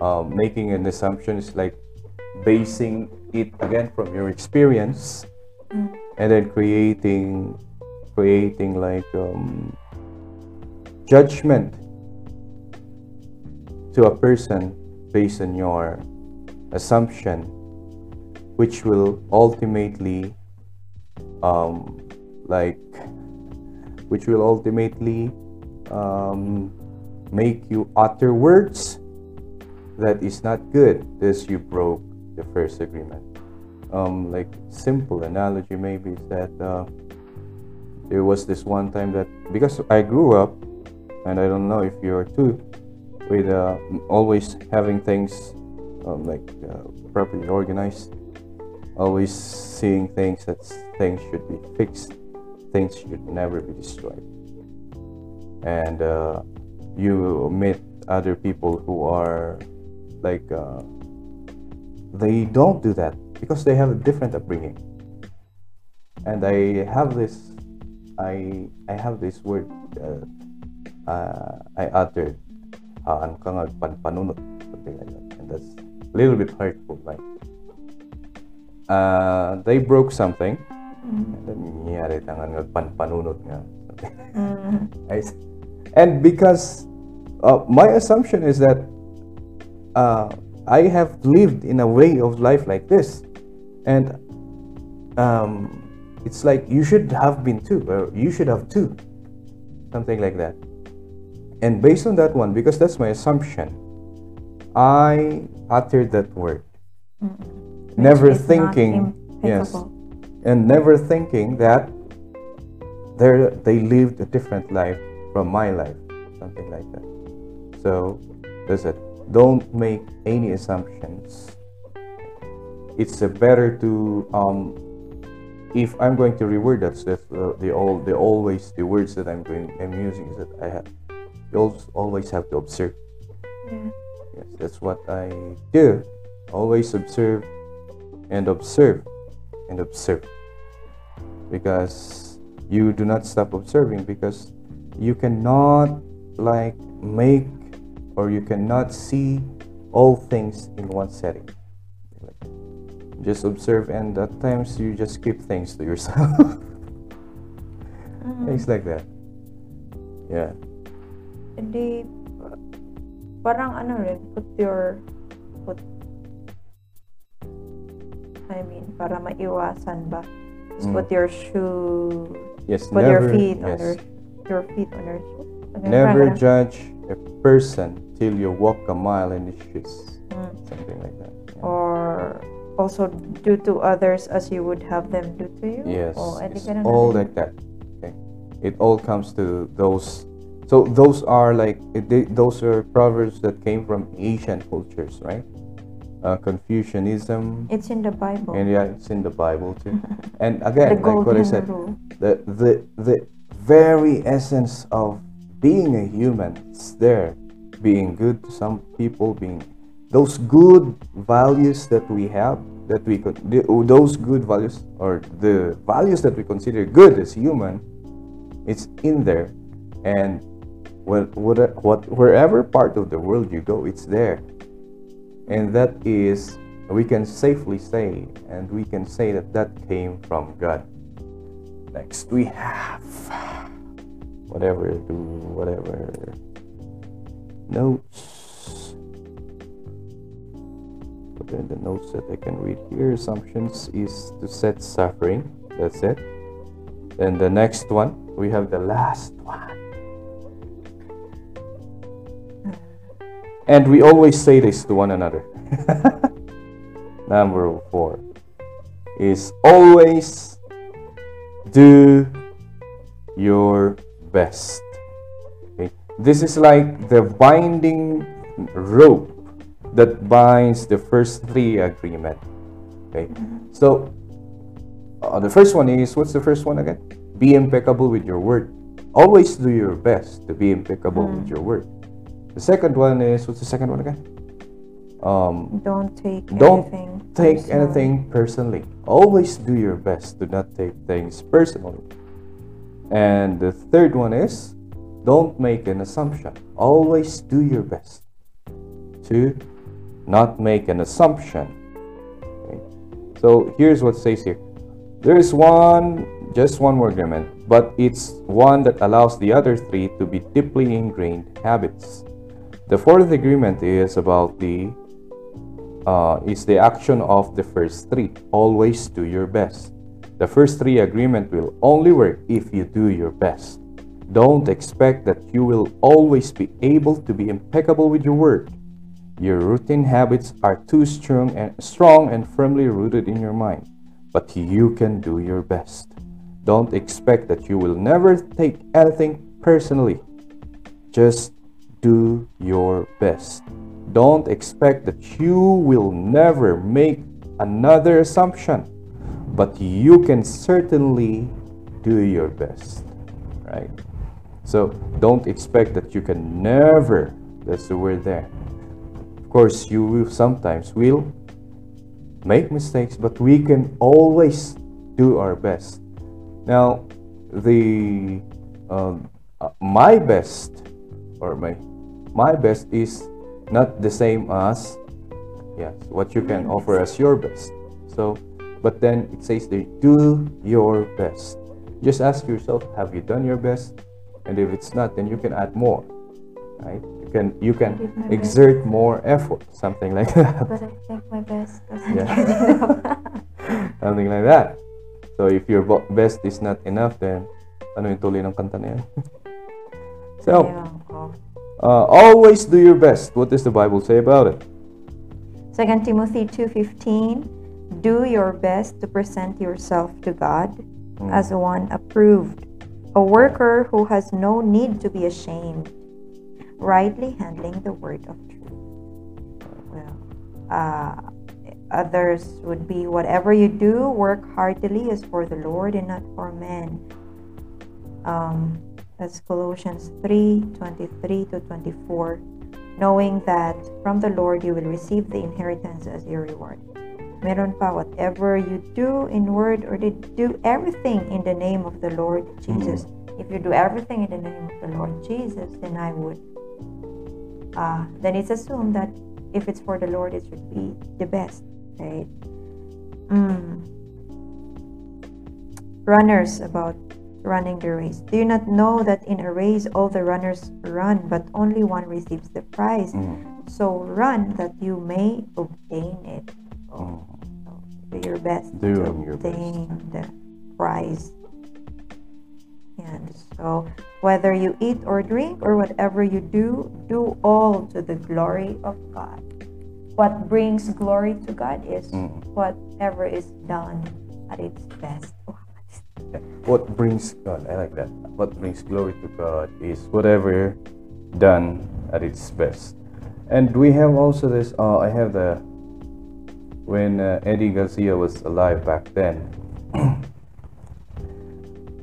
um, making an assumption is like basing it again from your experience and then creating creating like um, judgment to a person based on your assumption which will ultimately um, like which will ultimately um, make you utter words that is not good. As you broke the first agreement. Um, like simple analogy maybe is that uh, there was this one time that because I grew up and I don't know if you're too with uh, always having things um, like uh, properly organized always seeing things that things should be fixed things should never be destroyed. And uh, you meet other people who are like uh, they don't do that because they have a different upbringing. And i have this i i have this word uh, uh, i uttered uh, something like that. And that's a little bit hurtful like uh, they broke something. And then nangyayari tangan nga pan panunot nga. Mm. S- and because uh, my assumption is that uh, I have lived in a way of life like this, and um, it's like you should have been too, or you should have too, something like that. And based on that one, because that's my assumption, I uttered that word, never Which is not thinking, yes, and never thinking that they they lived a different life from my life, something like that. So that's it. Don't make any assumptions. It's uh, better to um, if I'm going to reword that's uh, the all the always the words that I'm going I'm using is that I have you always always have to observe. Yeah. Yes, that's what I do. Always observe and observe and observe. Because you do not stop observing because you cannot like make or you cannot see all things in one setting. Like, just observe and at times you just keep things to yourself. things mm-hmm. like that. Yeah. Hindi, parang ano rin, put your, put, I mean, para maiwasan ba? Just Mm. put your shoe, Yes, put never your feet on your, your feet on your shoe. Ganun, Never parang- judge a person till you walk a mile in his shoes. Mm. Something like that. Yeah. Or also do to others as you would have them do to you? Yes, it's all like that. Okay, it all comes to those. So those are like it, they, those are proverbs that came from Asian cultures, right? Uh, Confucianism, It's in the Bible. and yeah, it's in the Bible too. and again, like what I said, rule. the the the very essence of being a human is there being good to some people being those good values that we have that we could the, those good values or the values that we consider good as human it's in there and well what, what wherever part of the world you go it's there and that is we can safely say and we can say that that came from god Next, we have whatever do whatever notes. But then the notes that I can read here, assumptions is to set suffering. That's it. Then the next one, we have the last one. And we always say this to one another. Number four is always do your best. Okay? This is like the binding rope that binds the first three agreement. Okay, so uh, the first one is what's the first one again? Be impeccable with your word. Always do your best to be impeccable with your word. The second one is what's the second one again? Um, Don't take don't anything. take personally. anything personally. Always do your best. Do not take things personally. And the third one is don't make an assumption. Always do your best to not make an assumption. Okay? So here's what it says here. There is one, just one more agreement, but it's one that allows the other three to be deeply ingrained habits. The fourth agreement is about the uh, is the action of the first three. Always do your best. The first three agreement will only work if you do your best. Don't expect that you will always be able to be impeccable with your word. Your routine habits are too strong and strong and firmly rooted in your mind, but you can do your best. Don't expect that you will never take anything personally. Just do your best. Don't expect that you will never make another assumption, but you can certainly do your best. Right? So don't expect that you can never, that's the word there. Of course, you will sometimes will make mistakes, but we can always do our best. Now, the um, uh, my best or my my best is not the same as yes what you can offer as your best. So, but then it says they do your best. Just ask yourself, have you done your best? And if it's not, then you can add more. Right? You can you can my best. exert more effort, something like that. But I think my best. Yeah. something like that. So if your best is not enough, then ano yung tuloy ng kanta na yan? so. Uh, always do your best. What does the Bible say about it? 2 Timothy 2:15 Do your best to present yourself to God as one approved, a worker who has no need to be ashamed, rightly handling the word of truth. Well, uh, others would be whatever you do, work heartily as for the Lord and not for men. Um, that's Colossians 3 23 to 24. knowing that from the Lord you will receive the inheritance as your reward. Meron pa, whatever you do in word or deed, do everything in the name of the Lord Jesus. If you do everything in the name of the Lord Jesus, then I would. Uh, then it's assumed that if it's for the Lord, it should be the best, right? Mm. Runners about running the race. Do you not know that in a race all the runners run, but only one receives the prize? Mm. So run that you may obtain it. So do your best to Doing your best. obtain the prize. And so whether you eat or drink or whatever you do, do all to the glory of God. What brings glory to God is Mm. whatever is done at its best. What brings God? I like that. What brings glory to God is whatever done at its best. And we have also this. Uh, I have the when uh, Eddie Garcia was alive back then.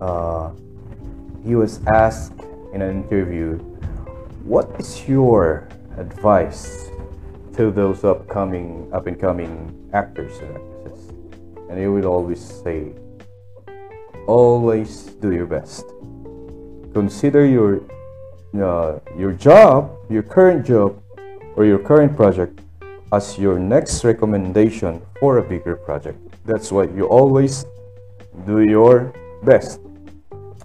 uh, he was asked in an interview, "What is your advice to those upcoming, up and coming actors and actresses?" And he would always say, always do your best. Consider your uh, your job, your current job, or your current project as your next recommendation for a bigger project. That's why you always do your best.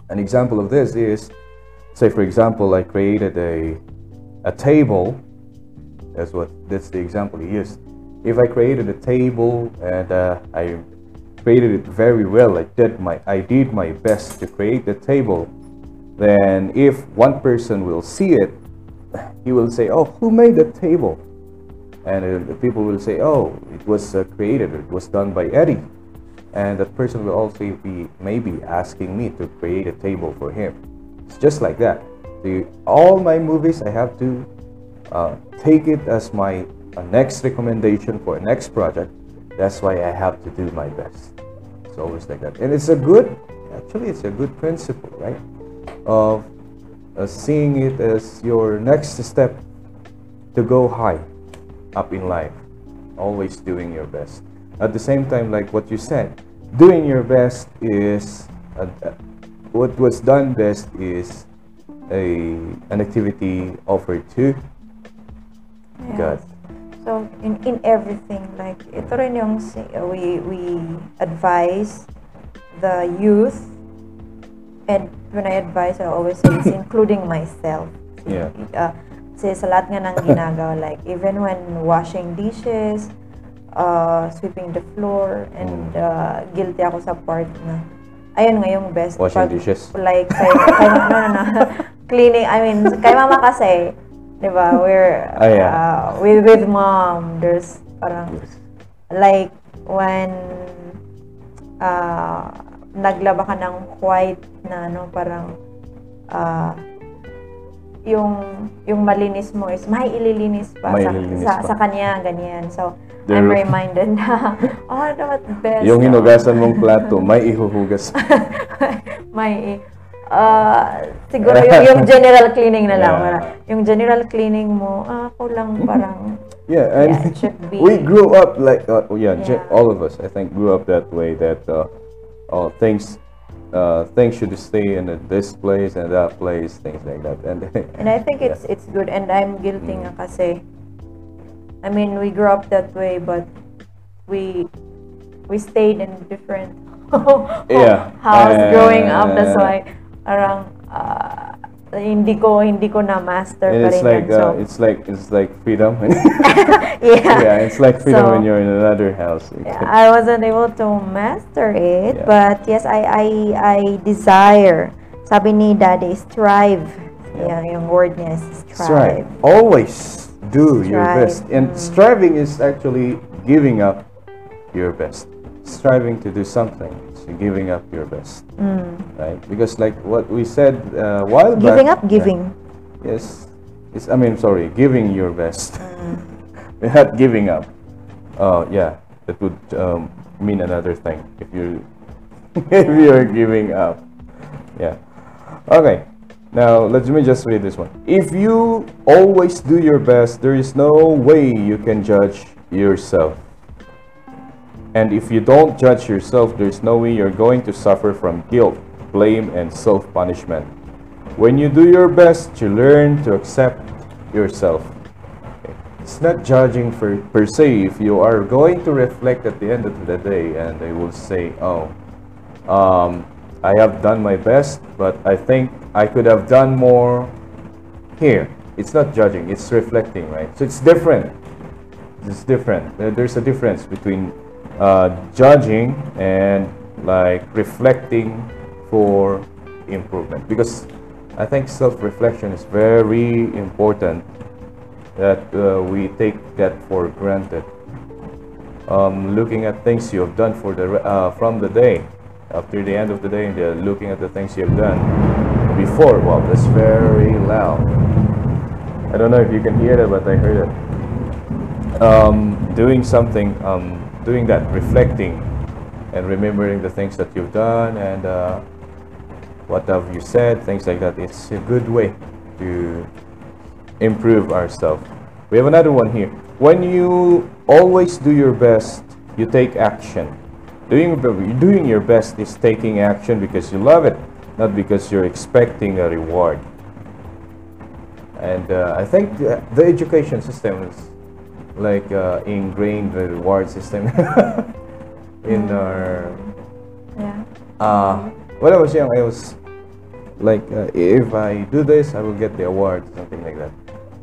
An example of this is, say for example, I created a a table. That's what that's the example he used. If I created a table and uh, I created it very well. I did my I did my best to create the table. Then if one person will see it, he will say, "Oh, who made the table?" And the people will say, "Oh, it was uh, created. It was done by Eddie." And that person will also be maybe asking me to create a table for him. It's just like that. The, all my movies, I have to uh, take it as my uh, next recommendation for next project. That's why I have to do my best. It's always like that. And it's a good, actually, it's a good principle, right? Of uh, seeing it as your next step to go high up in life. Always doing your best. At the same time, like what you said, doing your best is uh, uh, what was done best is a an activity offered to God. So in in everything like ito rin yung we we advise the youth and when I advise I always say it's including myself. Yeah. Uh, kasi sa lahat nga ng ginagawa like even when washing dishes, uh, sweeping the floor and uh, guilty ako sa part na ayun nga yung best Washing dishes? like kay, kay no, no, no. cleaning I mean kay mama kasi 'di ba we're Ah, yeah. uh, with with mom there's parang like when uh, naglaba ka ng white na ano parang uh, yung yung malinis mo is may ililinis pa May sa, ililinis sa, pa. sa kanya ganyan so The I'm reminded na oh dapat best Yung oh. hinugasan mong plato, may ihuhugas. may uh, siguro yung, yung general cleaning na lang Yeah. yung general cleaning mo ah, ako lang parang Yeah, and Yeah, it should be. we grew up like uh, yeah, Yeah. all of us I think grew up that way that uh, uh, things uh, things should stay in this place and that place, things like that. And And I think it's it's good and I'm guilty nga kasi I mean we grew up that way but we we stayed in different Yeah. house growing up that's why parang uh, hindi ko hindi ko na master and pa it's rin like yan. so uh, it's like it's like freedom. yeah yeah, it's like freedom So- when you're in another house. Yeah, I wasn't able to master it, Yeah. but yes, I I I desire. Sabi ni Daddy, strive. Yeah. Yeah, yung word niya is strive. strive. Always do your best. And Mm. striving is actually giving up your best. Striving to do something giving up your best, Mm. right? Because like what we said uh, while back. Giving up, giving. Yes. It's, I mean, sorry, giving your best. Mm. Not giving up. Uh, yeah, that would um, mean another thing if you if you're giving up. Yeah. Okay. Now, let me just read this one. If you always do your best, there is no way you can judge yourself. And if you don't judge yourself, there's no way you're going to suffer from guilt, blame, and self punishment. When you do your best, you learn to accept yourself. It's not judging for, per se. If you are going to reflect at the end of the day and they will say, oh, um, I have done my best, but I think I could have done more here. It's not judging, it's reflecting, right? So it's different. It's different. There's a difference between uh, judging and like reflecting for improvement. Because I think self-reflection is very important that uh, we take that for granted. Um, looking at things you have done for the uh, from the day after the end of the day and uh, looking at the things you have done before. Wow, that's very loud. I don't know if you can hear that, but I heard it. Um, doing something, um, doing that, reflecting and remembering the things that you've done and uh, what have you said, things like that. It's a good way to improve ourselves. We have another one here. When you always do your best, you take action. Doing doing your best is taking action because you love it, not because you're expecting a reward. And uh, I think the, the education system is like uh, ingrained the reward system in our Yeah. uh, when I was young, I was like, uh, if I do this, I will get the award, something like that.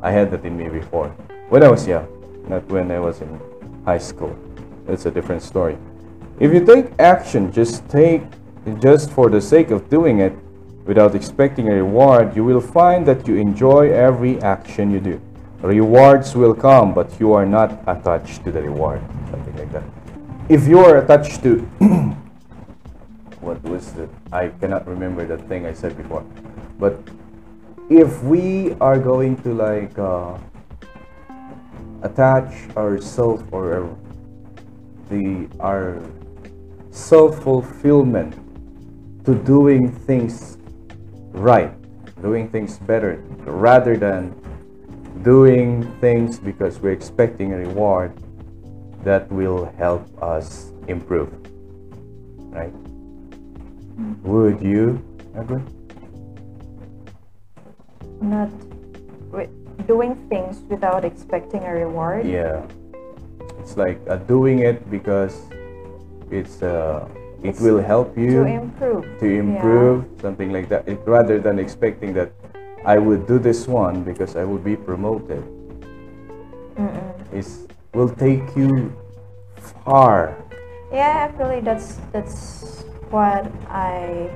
I had that in me before. When I was young, not when I was in high school. It's a different story. If you take action, just take just for the sake of doing it, without expecting a reward, you will find that you enjoy every action you do. Rewards will come, but you are not attached to the reward, something like that. If you are attached to what was it? I cannot remember the thing I said before. But if we are going to like uh, attach ourselves or the our self fulfillment to doing things right, doing things better, rather than doing things because we're expecting a reward that will help us improve. Right? Would you agree? Not doing things without expecting a reward. Yeah. It's like uh, doing it because it's uh, it It's will help you To improve. to improve, something like that. It, rather than expecting that I would do this one because I will be promoted. It's will take you far. Yeah, actually, that's that's what I.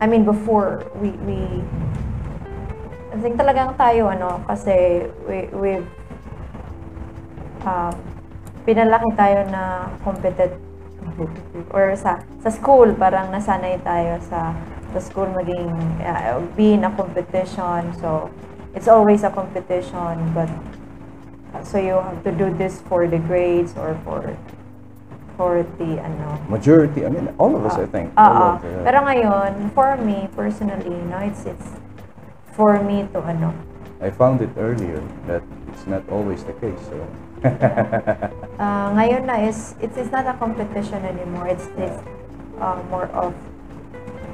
I mean, before we we. I think talagang tayo ano kasi we we've um, pinalaki tayo na competent or sa sa school parang nasanay tayo sa sa school maging uh, be in a competition so it's always a competition but uh, so you have to do this for the grades or for for the ano Majority, I mean, all of us, I think. Oo. all of the- Pero ngayon, for me, personally, no, it's, it's for me to ano, I found it earlier that it's not always the case. So. uh, ngayon na is, it's, it's not a competition anymore. It's, it's uh, more of,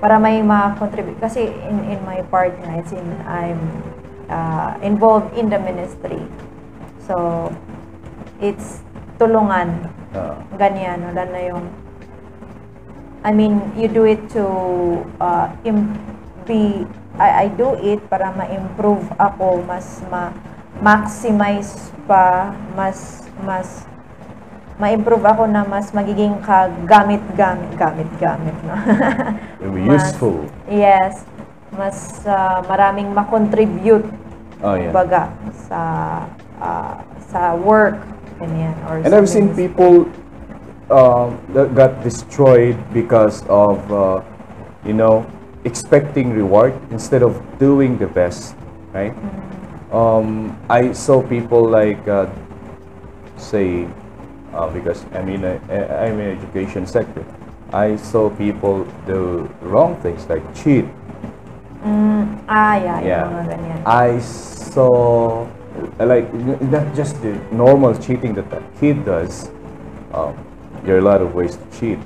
para may ma-contribute. Kasi in, in my part na, it's in, I'm uh, involved in the ministry. So, it's tulungan. Uh, ganyan, wala na yung I mean, you do it to uh, im- be I, I do it para ma-improve ako, mas ma-maximize pa, mas mas ma-improve ako na mas magiging kagamit-gamit, gamit-gamit, no? Mas- useful. Yes. Mas uh, maraming ma-contribute, Oh, yeah. baga, sa uh, sa work, ganyan. Or And I've seen people um, that got destroyed because of, uh, you know, expecting reward instead of doing the best, right? Um, I saw people like, uh, say, uh, because I'm in a, I'm in education sector, I saw people do wrong things like cheat Mm, ah, yeah, Yeah. yung mga ganyan. I saw like not just the normal cheating that that kid does. Um, there are a lot of ways to cheat.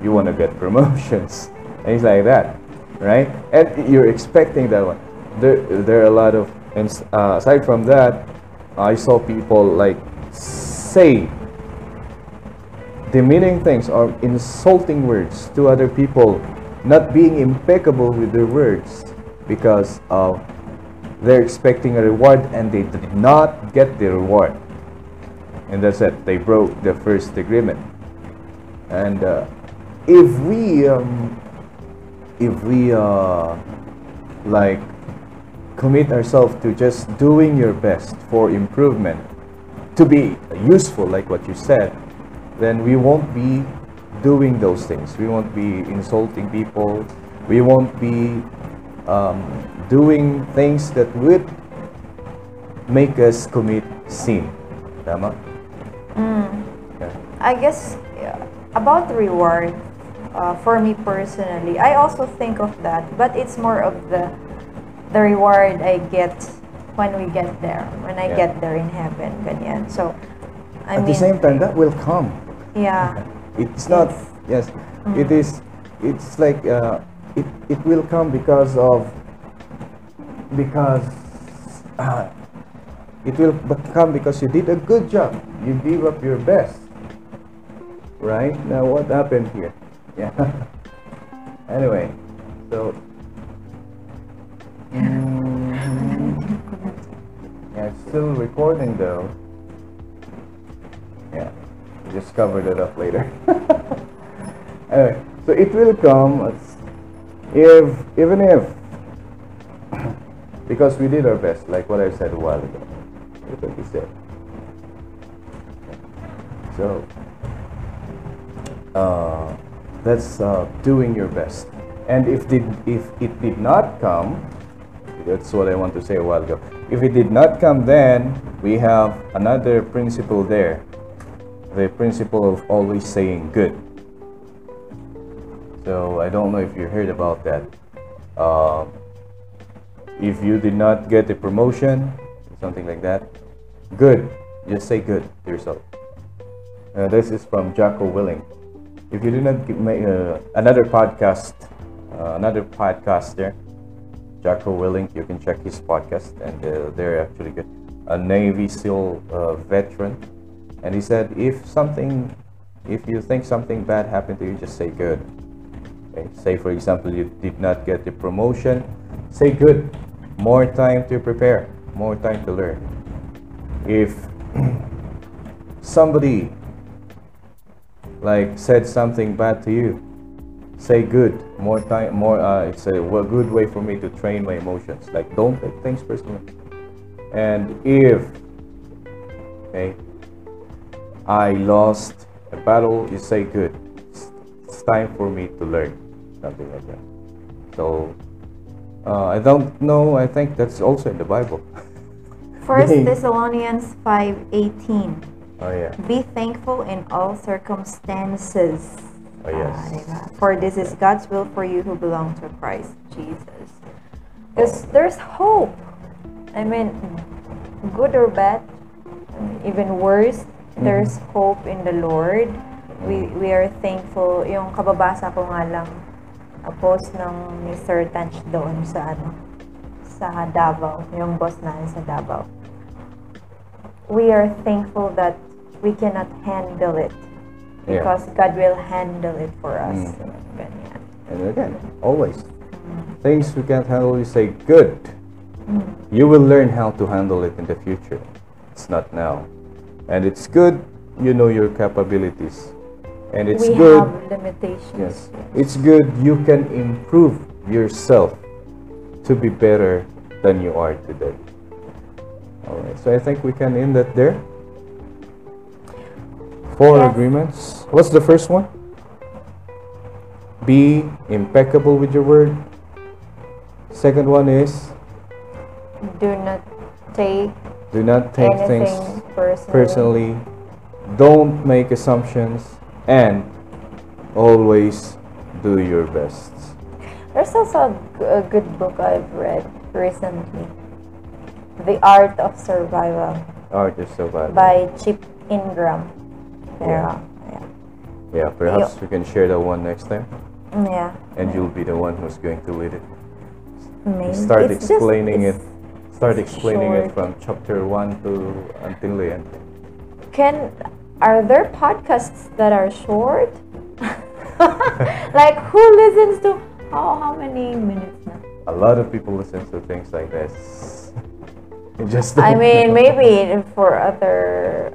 You want to get promotions, things like that, right? And you're expecting that one. There, there are a lot of, and uh, aside from that, I saw people like say demeaning things or insulting words to other people, not being impeccable with their words because of they're expecting a reward and they did not get the reward. And that's it. They broke the first agreement. And uh, if we, um, if we, uh, like, commit ourselves to just doing your best for improvement, to be useful, like what you said, then we won't be doing those things. We won't be insulting people. We won't be um, doing things that would make us commit sin. Tama? Yeah. I guess yeah, about the reward, uh, for me personally, I also think of that, but it's more of the the reward I get when we get there, when I Yeah. get there in heaven, ganyan. So, I At mean, the same time, that will come. Yeah, It's not. Yes, it is. It's like uh, it. It will come because of because uh, it will come because you did a good job. You gave up your best. Right now, what happened here? Yeah. anyway, so. Mhm. Yeah, it's still recording though. Yeah, just covered it up later. anyway, so it will come if, even if, because we did our best, like what I said a while ago. So, uh, that's uh, doing your best. And if did if it did not come, that's what I want to say a while ago. If it did not come, then we have another principle there. The principle of always saying good. So I don't know if you heard about that. Uh, if you did not get a promotion, something like that, good. Just say good to yourself. Uh, this is from Jocko Willink. If you did not make uh, another podcast, uh, another podcaster, Jocko Willink, you can check his podcast, and uh, they're actually good. A Navy SEAL uh, veteran, and he said, if something, if you think something bad happened to you, just say good. Okay? Say, for example, you did not get the promotion, say good. More time to prepare, more time to learn. If somebody like said something bad to you, say good. More time, more. Uh, it's a w- good way for me to train my emotions. Like don't take things personally. And if okay, I lost a battle, you say good. It's, time for me to learn something like that. So uh, I don't know. I think that's also in the Bible. First Thessalonians five eighteen. Oh yeah. Be thankful in all circumstances. Oh yes. Diba? For this is God's will for you who belong to Christ Jesus. Because there's hope. I mean, good or bad, even worse, there's hope in the Lord. We we are thankful. Yung kababasa ko nga lang, a post ng Mr. Tanch doon sa ano, sa Davao, yung boss namin sa Davao. We are thankful that we cannot handle it Yeah. because God will handle it for us. Mm. Ganyan. And again, always things we can't handle, we say good. You will learn how to handle it in the future. It's not now, and it's good. You know your capabilities, and it's we good. have limitations. Yes, it's good. You can improve yourself to be better than you are today. All right. So I think we can end that there. Four Yes. agreements. What's the first one? Be impeccable with your word. Second one is Do not take do not take anything things personally. personally. Don't make assumptions and always do your best. There's also a good book I've read recently. The Art of Survival Art is survival. by Chip Ingram. Yeah. Yeah. Yeah, perhaps we can share that one next time, Yeah. and you'll be the one who's going to lead it. Maybe. Start It's explaining it's- it. Start explaining it from chapter one to until the end. Can are there podcasts that are short? like who listens to how how many minutes now? A lot of people listen to things like this. Just I mean, know. maybe for other.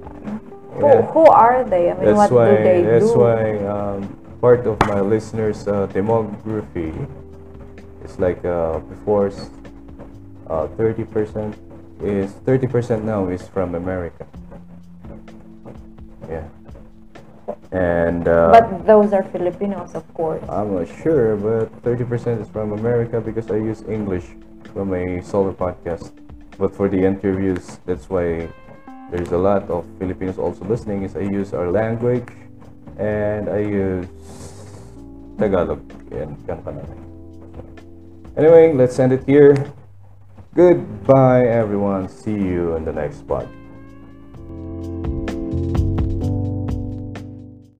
Who, Yeah. who are they? I mean, That's what why. do they that's do? why um, part of my listeners' uh, demography is like uh, before uh, 30% is 30% now is from America. Yeah. And uh, But those are Filipinos, of course. I'm not sure, but 30% is from America because I use English for my solo podcast. But for the interviews, that's why there's a lot of Filipinos also listening. Is I use our language and I use Tagalog and Kankanaey. Anyway, let's end it here. Goodbye, everyone. See you in the next spot.